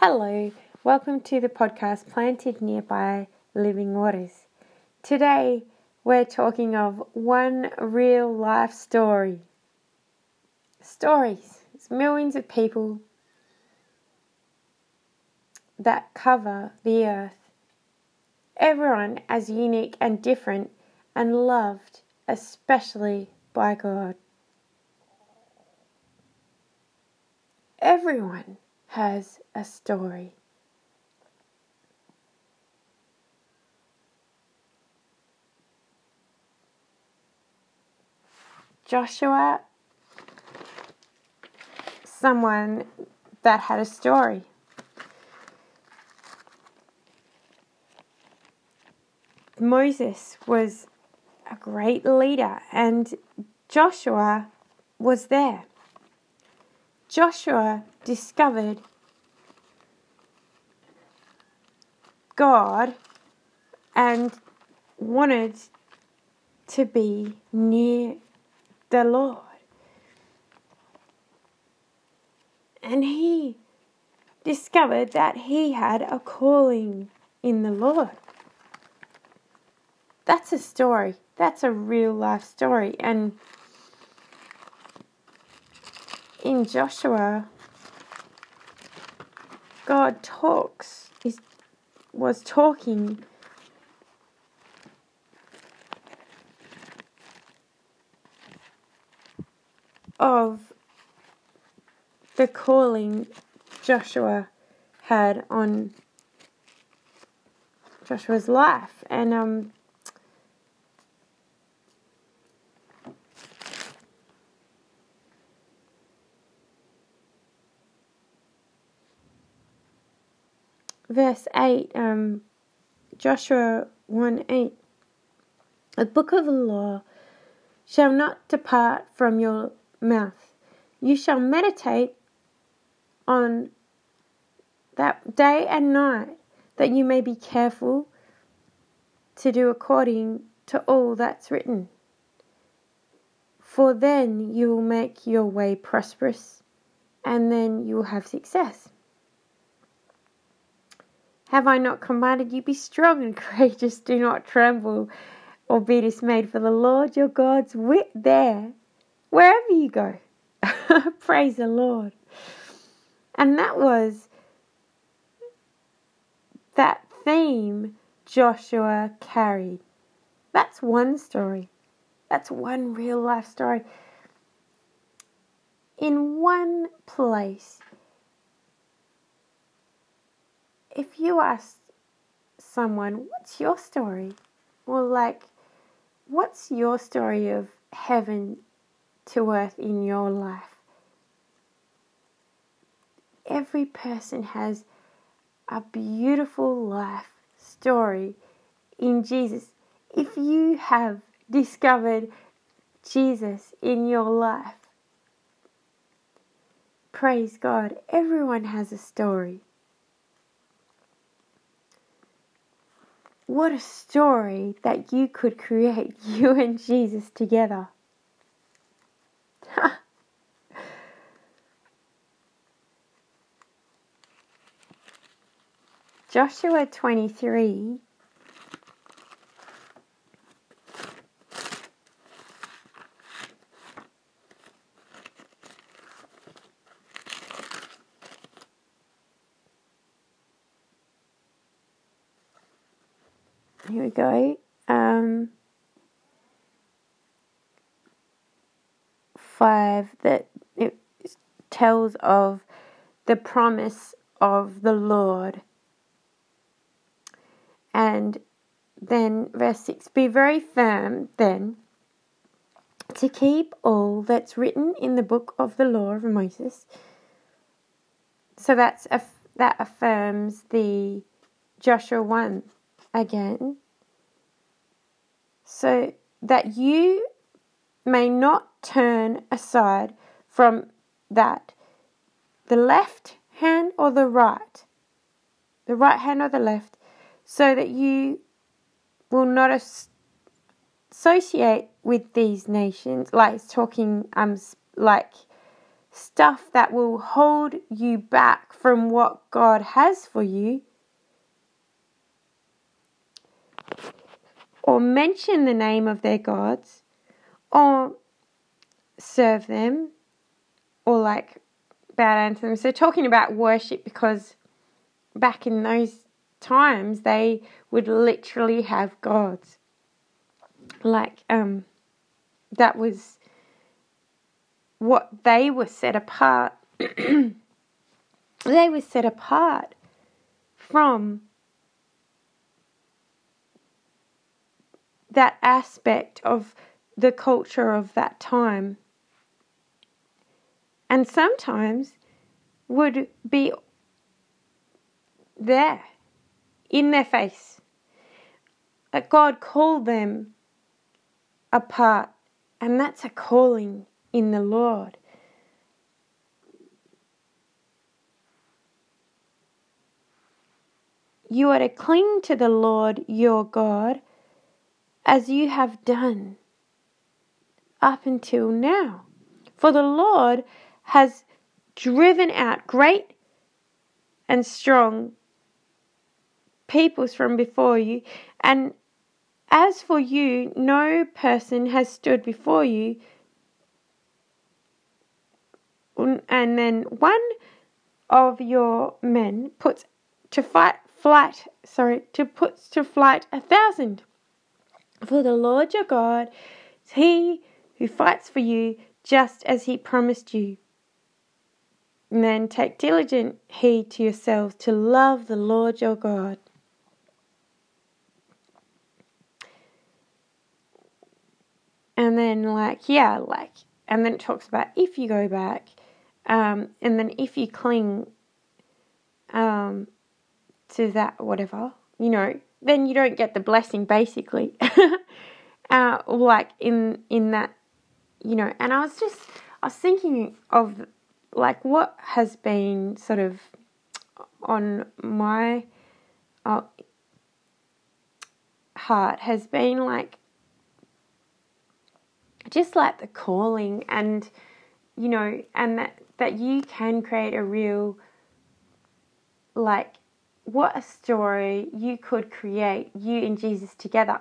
Hello, welcome to the podcast Planted Nearby Living Waters. Today we're talking of one real life story. Stories. It's millions of people that cover the earth. Everyone as unique and different and loved, especially by God. Everyone has a story. Joshua, someone that had a story. Moses was a great leader, and Joshua was there. Joshua discovered God and wanted to be near the Lord. And he discovered that he had a calling in the Lord. That's a story. That's a real life story. And in Joshua, God talks, is, was talking of the calling Joshua had on Joshua's life. And um, verse 8, um, Joshua 1 8. The book of the law shall not depart from your mouth. You shall meditate on that day and night, that you may be careful to do according to all that's written. For then you will make your way prosperous, and then you will have success. Have I not commanded you? Be strong and courageous, do not tremble or be dismayed, for the Lord your God's with there wherever you go. Praise the Lord. And that was that theme Joshua carried. That's one story. That's one real life story. In one place, if you ask someone, what's your story? Well, like, what's your story of heaven to earth in your life? Every person has a beautiful life story in Jesus. If you have discovered Jesus in your life, praise God, everyone has a story. What a story that you could create, you and Jesus together. Joshua 23 Go. Um, five that it tells of the promise of the Lord. And then verse 6 Be very firm then to keep all that's written in the book of the law of Moses. So that's a, that affirms the Joshua 1 again, so that you may not turn aside from that, the left hand or the right, the right hand or the left, so that you will not associate with these nations, like talking um like stuff that will hold you back from what God has for you, or mention the name of their gods, or serve them, or like bow down to them. So, talking about worship because back in those times they would literally have gods. Like, um, that was what they were set apart. they were set apart from that aspect of the culture of that time. And sometimes would be there in their face. That God called them apart, and that's a calling in the Lord. You are to cling to the Lord your God as you have done up until now. For the Lord has driven out great and strong peoples from before you, and as for you, no person has stood before you and then one of your men puts to fight flight sorry to puts to flight a thousand for the lord your god is he who fights for you just as he promised you. And then take diligent heed to yourselves to love the lord your god. And then like yeah like and then it talks about if you go back um, and then if you cling um, to that, whatever, you know, then you don't get the blessing basically. uh, like in in that, you know, and I was just I was thinking of like what has been sort of on my uh, heart has been like just like the calling and you know and that that you can create a real, like, what a story you could create, you and Jesus together.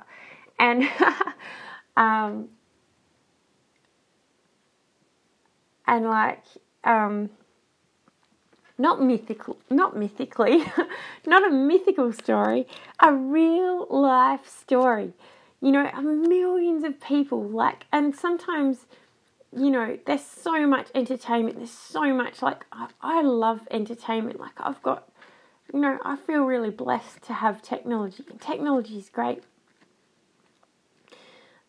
And, um, and like, um, not mythical, not mythically, not a mythical story, a real life story. You know, millions of people like, and sometimes you know, there's so much entertainment. There's so much like I, I love entertainment. Like I've got, you know, I feel really blessed to have technology. Technology is great,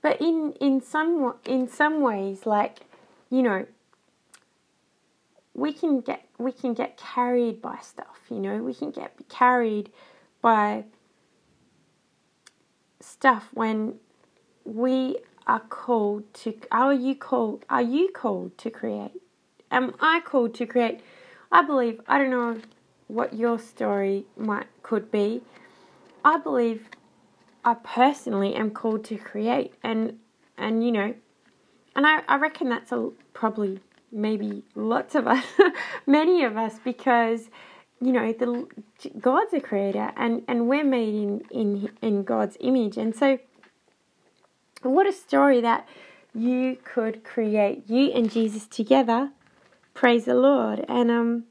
but in in some in some ways, like you know, we can get we can get carried by stuff. You know, we can get carried by stuff when we are called to are you called are you called to create am i called to create i believe i don't know what your story might could be i believe i personally am called to create and and you know and i, I reckon that's a probably maybe lots of us many of us because you know the god's a creator and and we're made in in in god's image and so what a story that you could create, you and Jesus together. Praise the Lord. And um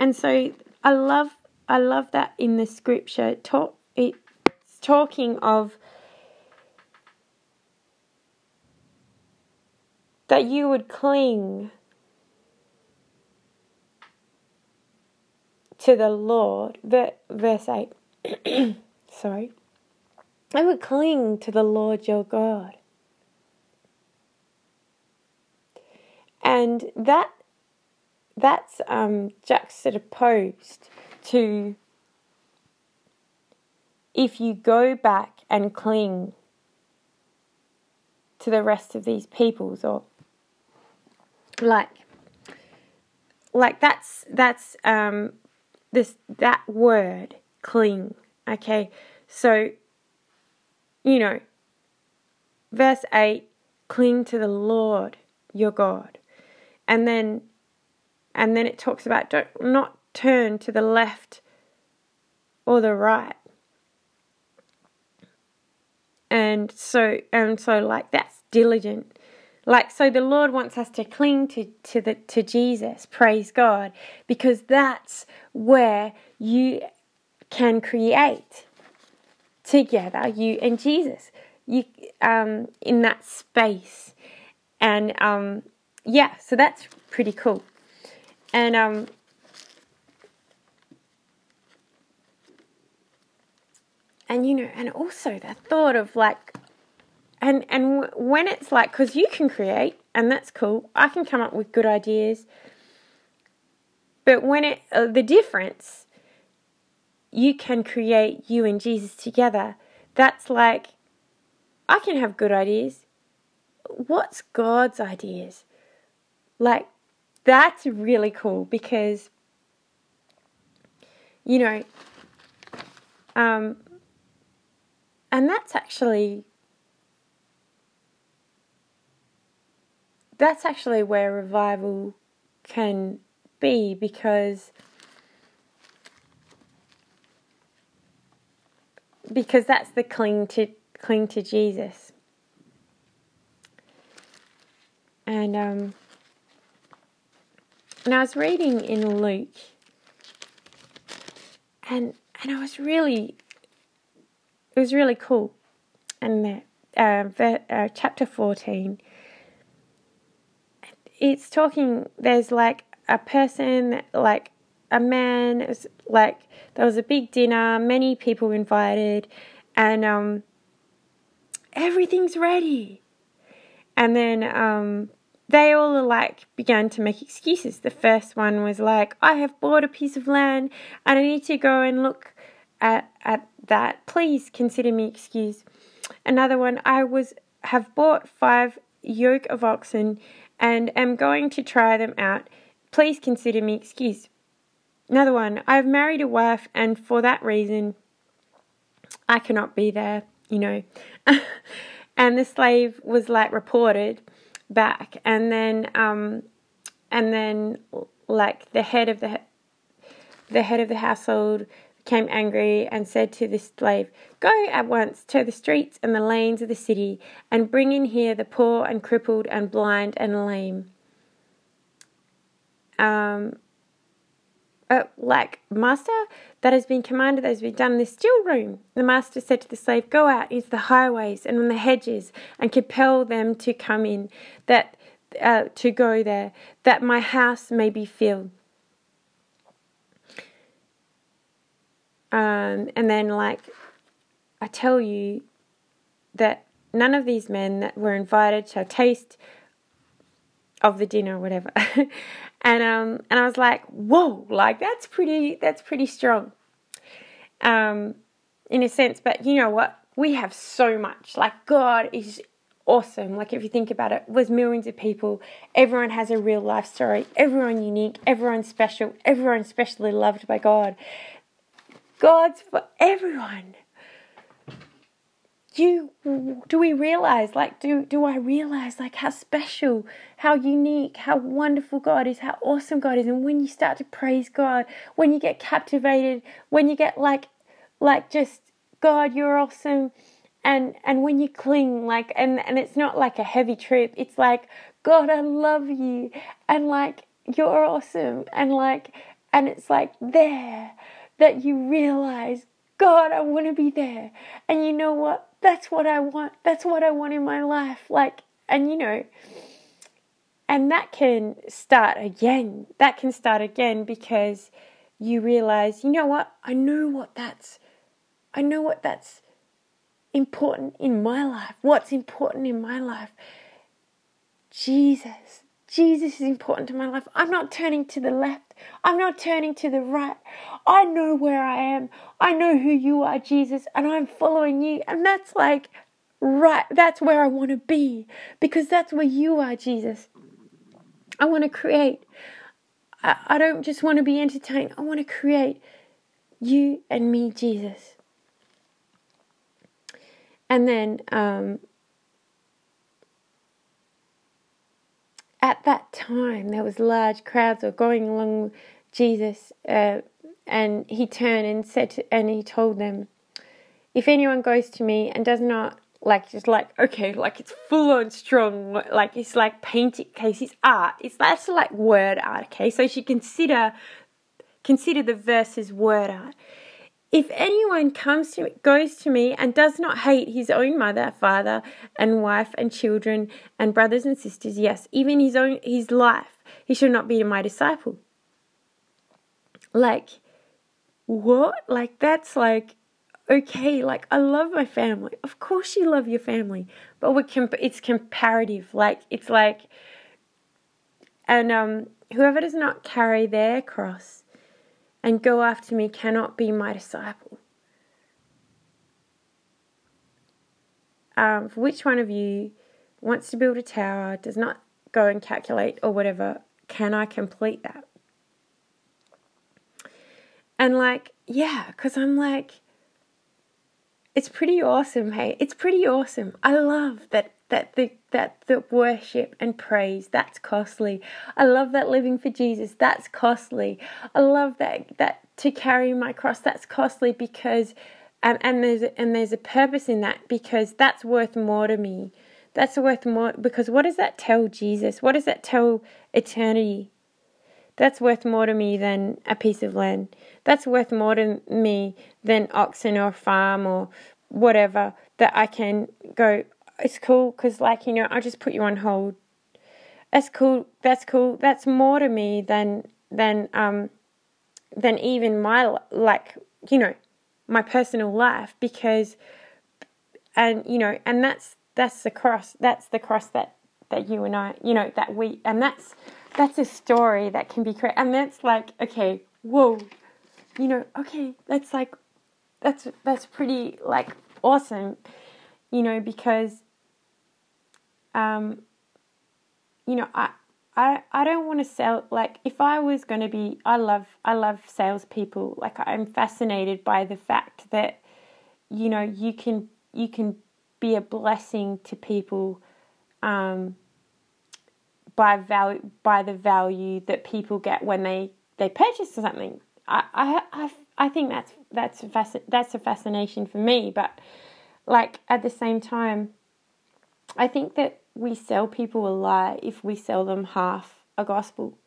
and so I love I love that in the scripture talk it's talking of that you would cling to the Lord. Verse 8. Sorry. I would cling to the Lord your God. And that that's um, juxtaposed to if you go back and cling to the rest of these peoples or like like that's that's um this that word cling okay so you know, verse 8 cling to the Lord your God. and then and then it talks about don't not turn to the left or the right. And so and so like that's diligent. Like so the lord wants us to cling to to the to jesus praise god because that's where you can create together you and jesus. You um in that space. And um yeah so that's pretty cool and um and you know and also the thought of like and and when it's like because you can create and that's cool. I can come up with good ideas. But when it uh, the difference you can create you and jesus together. That's like i can have good ideas. What's god's ideas? Like that's really cool because you know um and that's actually that's actually where revival can be because because that's the cling to cling to Jesus. And um and I was reading in Luke and and I was really it was really cool. And uh, uh, chapter 14, it's talking, there's like a person, like a man, it was like there was a big dinner, many people invited, and um, everything's ready. And then um, they all alike began to make excuses. The first one was like, I have bought a piece of land and I need to go and look at, at that. Please consider me excused. Another one, I was have bought five yoke of oxen and am going to try them out. Please consider me excused. Another one, I've married a wife and for that reason I cannot be there, you know. and the slave was like reported back and then um and then like the head of the the head of the household became angry and said to the slave, Go at once to the streets and the lanes of the city, and bring in here the poor and crippled and blind and lame. Um, uh, like, Master, that has been commanded, that has been done in the still room. The master said to the slave, Go out into the highways and on the hedges and compel them to come in, that uh, to go there, that my house may be filled. Um, and then, like, I tell you that none of these men that were invited shall taste of the dinner or whatever. and um and I was like, whoa, like that's pretty that's pretty strong. Um in a sense, but you know what? We have so much. Like God is awesome. Like if you think about it, there's millions of people. Everyone has a real life story. Everyone unique. Everyone special. Everyone specially loved by God. God's for everyone. You do we realize like do do I realize like how special, how unique, how wonderful God is, how awesome God is and when you start to praise God, when you get captivated, when you get like like just God, you're awesome and and when you cling like and and it's not like a heavy trip, it's like God, I love you and like you're awesome and like and it's like there that you realize, God, I want to be there. And you know what? That's what I want. That's what I want in my life. Like, and you know, and that can start again. That can start again because you realize, you know what? I know what that's, I know what that's important in my life. What's important in my life? Jesus. Jesus is important to my life. I'm not turning to the left. I'm not turning to the right. I know where I am. I know who you are, Jesus, and I'm following you. And that's like, right, that's where I want to be because that's where you are, Jesus. I want to create. I, I don't just want to be entertained. I want to create you and me, Jesus. And then um, at that time there was large crowds were going along Jesus, uh, and he turned and said, to, and he told them, if anyone goes to me and does not like just like okay like it's full on strong like it's like painting case it's art it's that's like word art okay? So she consider consider the verses word art if anyone comes to me, goes to me and does not hate his own mother, father, and wife and children and brothers and sisters, yes, even his own his life, he shall not be my disciple. Like what? Like that's like okay. Like I love my family. Of course you love your family, but we comp- it's comparative. Like it's like, and um, whoever does not carry their cross and go after me cannot be my disciple. Um, which one of you wants to build a tower, does not go and calculate or whatever, can I complete that? And like, yeah, because I'm like, it's pretty awesome, hey. It's pretty awesome. I love that that the that the worship and praise that's costly. I love that living for Jesus that's costly. I love that that to carry my cross that's costly because and and there's and there's a purpose in that because that's worth more to me. That's worth more because what does that tell Jesus? What does that tell eternity? That's worth more to me than a piece of land. That's worth more to me than oxen or farm or whatever that I can go it's cool because like you know i just put you on hold that's cool that's cool that's more to me than than um than even my like you know my personal life because and you know and that's that's the cross that's the cross that that you and i you know that we and that's that's a story that can be created and that's like okay whoa you know okay that's like that's that's pretty like awesome you know because um, you know, I, I, I don't want to sell like if I was going to be I love I love salespeople like I'm fascinated by the fact that you know you can you can be a blessing to people um, by value by the value that people get when they they purchase something I I I, I think that's that's fasc- that's a fascination for me but like at the same time I think that we sell people a lie if we sell them half a gospel.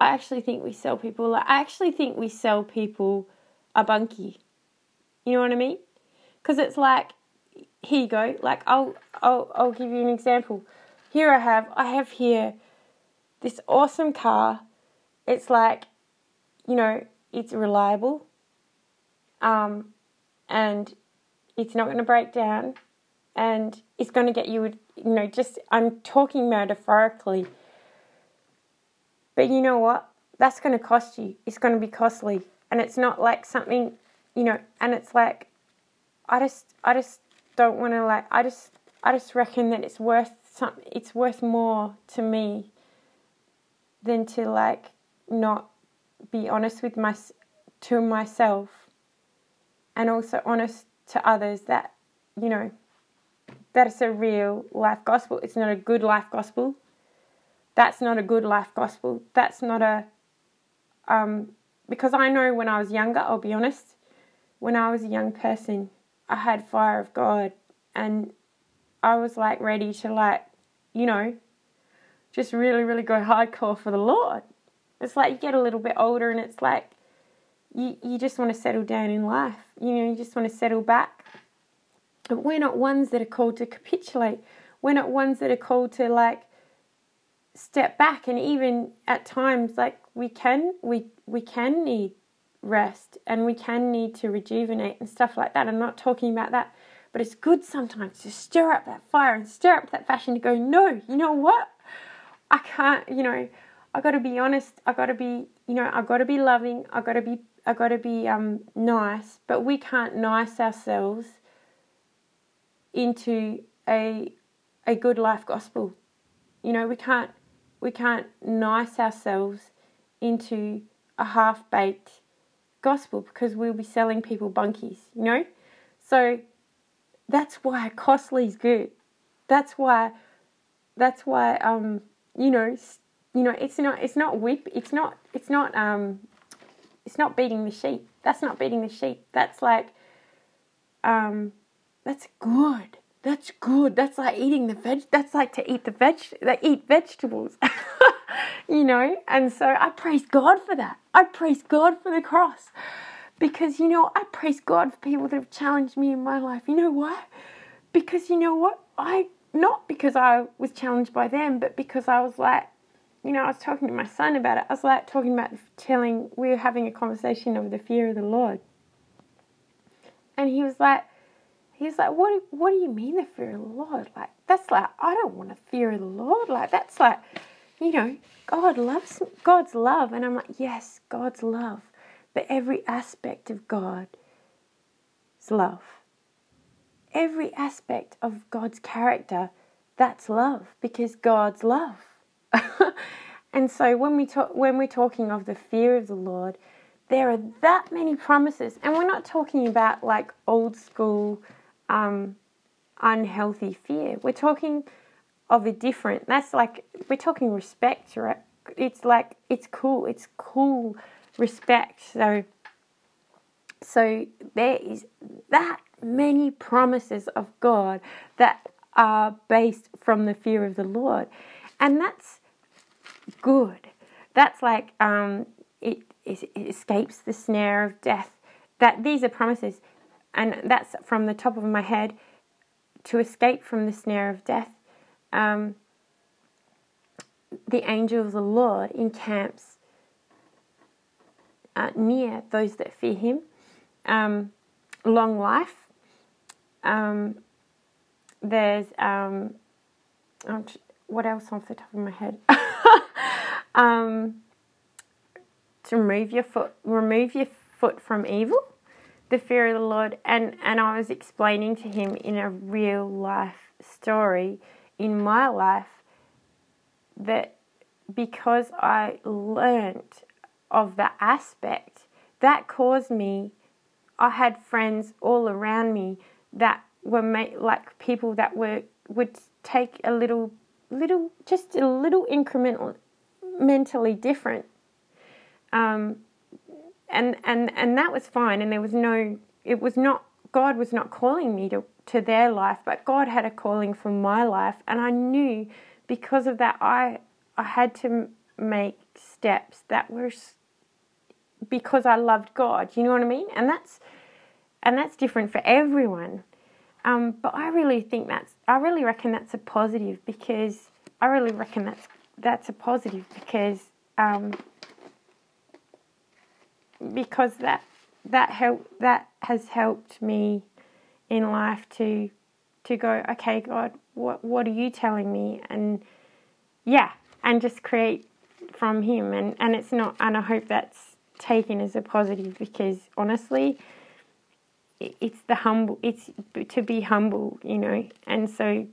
I actually think we sell people. I actually think we sell people a bunkie. You know what I mean? Because it's like, here you go. Like I'll, I'll, I'll give you an example. Here I have, I have here this awesome car. It's like, you know, it's reliable, um, and it's not going to break down and it's going to get you, you know, just, I'm talking metaphorically. But you know what? That's going to cost you. It's going to be costly. And it's not like something, you know, and it's like, I just, I just don't want to like, I just, I just reckon that it's worth something, it's worth more to me than to like not be honest with my, to myself and also honest to others that, you know, that's a real life gospel. It's not a good life gospel. That's not a good life gospel. That's not a um, because I know when I was younger, I'll be honest, when I was a young person, I had fire of God and I was like ready to like, you know, just really, really go hardcore for the Lord. It's like you get a little bit older and it's like you, you just want to settle down in life. You know, you just want to settle back but we're not ones that are called to capitulate. We're not ones that are called to like step back and even at times like we can we we can need rest and we can need to rejuvenate and stuff like that. I'm not talking about that. But it's good sometimes to stir up that fire and stir up that passion to go, no, you know what? I can't, you know, I gotta be honest, I gotta be, you know, I gotta be loving, I gotta be I gotta be um nice, but we can't nice ourselves into a a good life gospel. You know, we can't we can't nice ourselves into a half baked gospel because we'll be selling people bunkies, you know? So that's why costly is good. That's why that's why um you know you know it's not it's not whip it's not it's not um it's not beating the sheep. That's not beating the sheep. That's like um that's good. That's good. That's like eating the veg. That's like to eat the veg. They eat vegetables, you know. And so I praise God for that. I praise God for the cross, because you know I praise God for people that have challenged me in my life. You know why? Because you know what? I not because I was challenged by them, but because I was like, you know, I was talking to my son about it. I was like talking about telling. We were having a conversation of the fear of the Lord, and he was like He's like, what, what do you mean the fear of the Lord? Like, that's like, I don't want to fear the Lord. Like, that's like, you know, God loves, God's love. And I'm like, yes, God's love. But every aspect of God's love, every aspect of God's character, that's love because God's love. and so when we talk, when we're talking of the fear of the Lord, there are that many promises, and we're not talking about like old school um, unhealthy fear. We're talking of a different. That's like we're talking respect, right? It's like it's cool. It's cool respect. So, so there is that many promises of God that are based from the fear of the Lord, and that's good. That's like um, it, it escapes the snare of death. That these are promises and that's from the top of my head to escape from the snare of death. Um, the angel of the Lord encamps uh, near those that fear him. Um, long life. Um, there's um, what else off the top of my head? Um, to remove your foot, remove your foot from evil the fear of the Lord, and, and I was explaining to him in a real life story in my life that because I learnt of the aspect, that caused me, I had friends all around me that were made, like people that were would take a little, little, just a little incremental, mentally different. Um, and and and that was fine and there was no it was not God was not calling me to to their life but God had a calling for my life and I knew because of that I I had to make steps that were because I loved God you know what I mean? And that's and that's different for everyone. Um, but I really think that's I really reckon that's a positive because I really reckon that's that's a positive because um, because that that help that has helped me in life to to go okay God what what are you telling me? And yeah and just create from him. And and it's not and I hope that's taken as a positive because honestly it's the humble it's to be humble you know? And so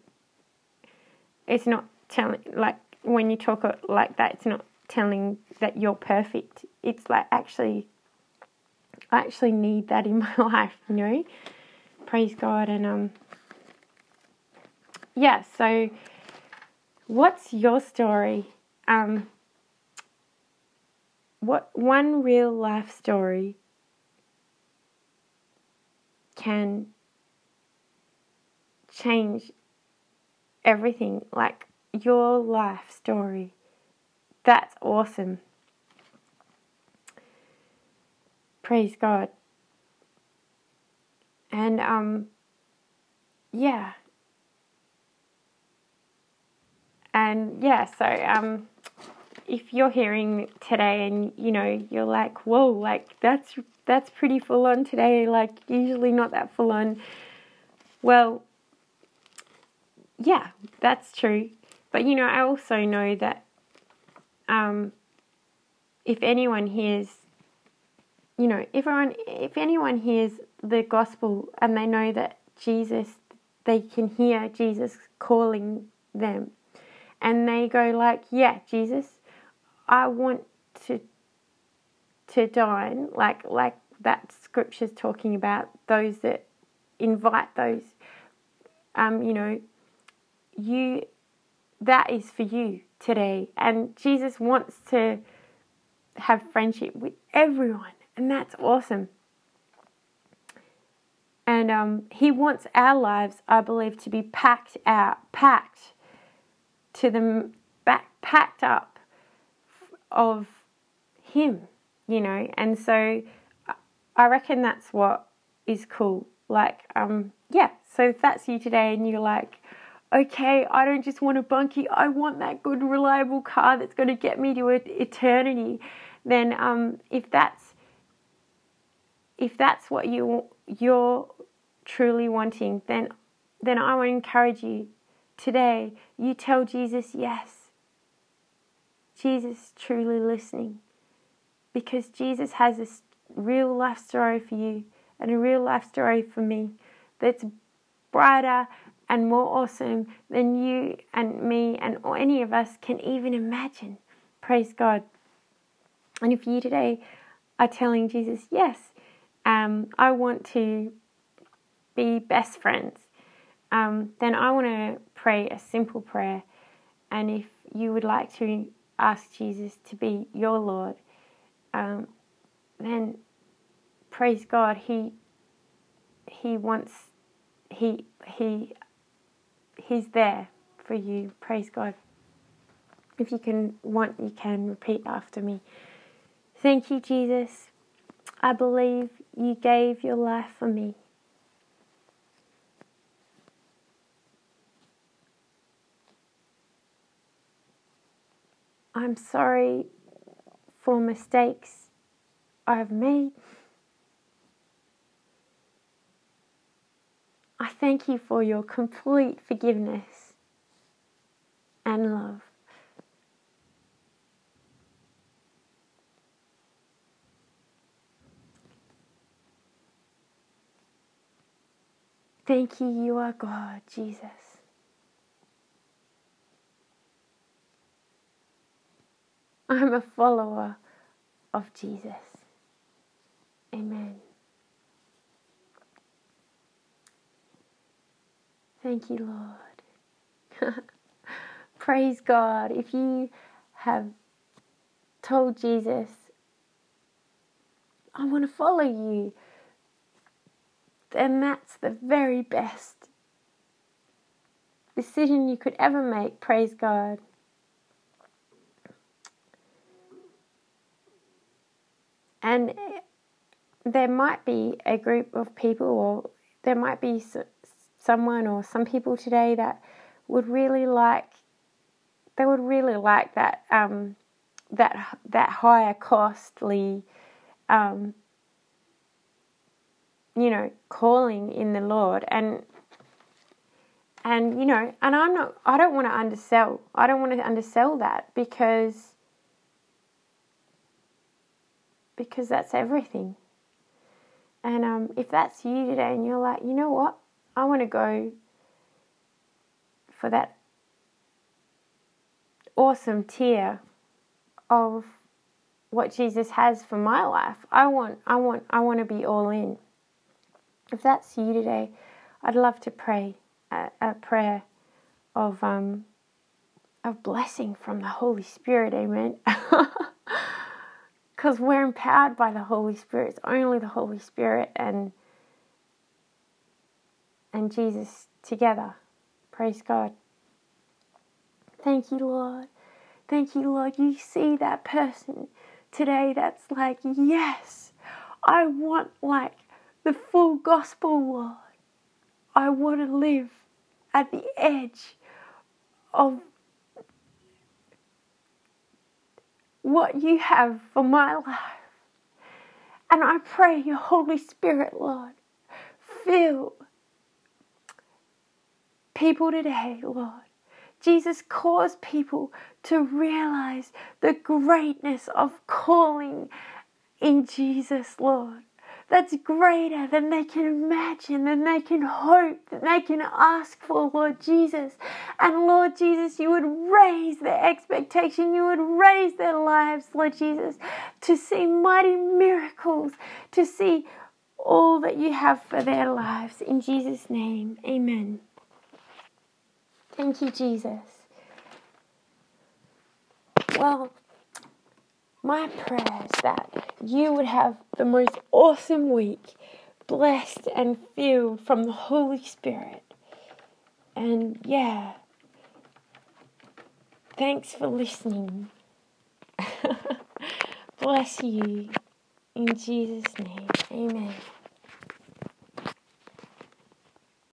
it's not telling like when you talk like that it's not telling that you're perfect. It's like actually I actually need that in my life, you know. Praise God and um yeah, so what's your story? Um what one real life story can change everything like your life story. That's awesome. Praise God. And um yeah. And yeah, so um if you're hearing today and you know you're like, whoa, like that's that's pretty full on today, like usually not that full on. Well, yeah, that's true. But you know, I also know that um, if anyone hears you know, everyone, if anyone hears the gospel and they know that Jesus, they can hear Jesus calling them, and they go like, "Yeah, Jesus, I want to to dine," like like that scripture's talking about those that invite those, um, you know, you that is for you today. And Jesus wants to have friendship with everyone, and that's awesome. And um, He wants our lives, I believe, to be packed out, packed to the back, packed up of Him, you know. And so I reckon that's what is cool. Like, um, yeah. So if that's you today, and you're like, okay, I don't just want a bunkie, I want that good, reliable car that's going to get me to eternity, then um, if that's if that's what you you're truly wanting, then then I to encourage you today. You tell Jesus yes. Jesus truly listening, because Jesus has a real life story for you and a real life story for me that's brighter and more awesome than you and me and any of us can even imagine. Praise God. And if you today are telling Jesus, yes, um, I want to be best friends, um, then I want to pray a simple prayer. And if you would like to ask Jesus to be your Lord, um, then praise God, He He wants He He He's there for you. Praise God. If you can want, you can repeat after me. Thank you, Jesus. I believe you gave your life for me. I'm sorry for mistakes I've made. I thank you for your complete forgiveness and love. Thank you, you are God, Jesus. I'm a follower of Jesus. Amen. Thank you, Lord. Praise God. If you have told Jesus, I want to follow you, then that's the very best decision you could ever make. Praise God. And there might be a group of people, or there might be someone or some people today that would really like they would really like that um, that that higher costly um, you know calling in the Lord. And and you know and I'm not I don't want to undersell I don't want to undersell that because because that's everything and um, if that's you today and you're like you know what I want to go for that awesome tier of what Jesus has for my life. I want I want I want to be all in. If that's you today, I'd love to pray a, a prayer of um of blessing from the Holy Spirit. Amen. Cuz we're empowered by the Holy Spirit. It's only the Holy Spirit and and Jesus together. Praise God. Thank you, Lord. Thank you, Lord. You see that person today that's like, yes, I want like the full gospel, Lord. I want to live at the edge of what you have for my life. And I pray your Holy Spirit, Lord, fill people today, Lord. Jesus calls people to realize the greatness of calling in Jesus, Lord. That's greater than they can imagine, than they can hope, than they can ask for, Lord Jesus. And Lord Jesus, you would raise their expectation, you would raise their lives, Lord Jesus, to see mighty miracles, to see all that you have for their lives. In Jesus' name, amen. Thank you, Jesus. Well, my prayer is that you would have the most awesome week, blessed and filled from the Holy Spirit. And yeah, thanks for listening. Bless you in Jesus' name. Amen.